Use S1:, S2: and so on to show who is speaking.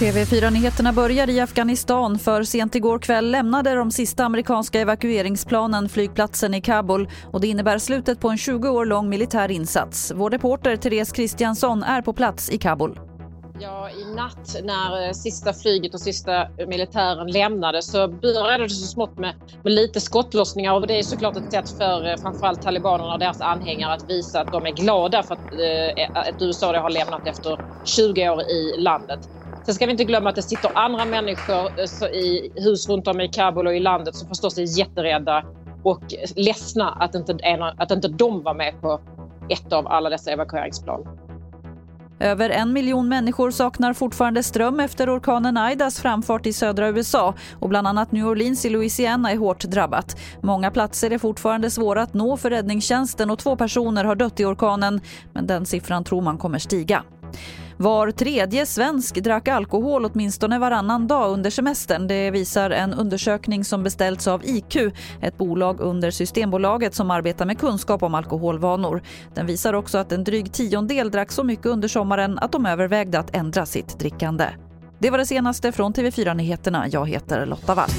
S1: TV4-nyheterna börjar i Afghanistan för sent igår kväll lämnade de sista amerikanska evakueringsplanen flygplatsen i Kabul och det innebär slutet på en 20 år lång militär insats. Vår reporter Therese Kristiansson är på plats i Kabul.
S2: Ja, i natt när eh, sista flyget och sista militären lämnade så började det så smått med, med lite skottlossningar och det är såklart ett sätt för eh, framförallt talibanerna och deras anhängare att visa att de är glada för att, eh, att USA har lämnat efter 20 år i landet. Sen ska vi inte glömma att det sitter andra människor eh, i hus runt om i Kabul och i landet som förstås är jätterädda och ledsna att inte, att inte de var med på ett av alla dessa evakueringsplan.
S1: Över en miljon människor saknar fortfarande ström efter orkanen Idas framfart i södra USA och bland annat New Orleans i Louisiana är hårt drabbat. Många platser är fortfarande svåra att nå för räddningstjänsten och två personer har dött i orkanen men den siffran tror man kommer stiga. Var tredje svensk drack alkohol åtminstone varannan dag under semestern. Det visar en undersökning som beställts av IQ, ett bolag under Systembolaget som arbetar med kunskap om alkoholvanor. Den visar också att en dryg tiondel drack så mycket under sommaren att de övervägde att ändra sitt drickande. Det var det senaste från TV4 Nyheterna. Jag heter Lotta Wall.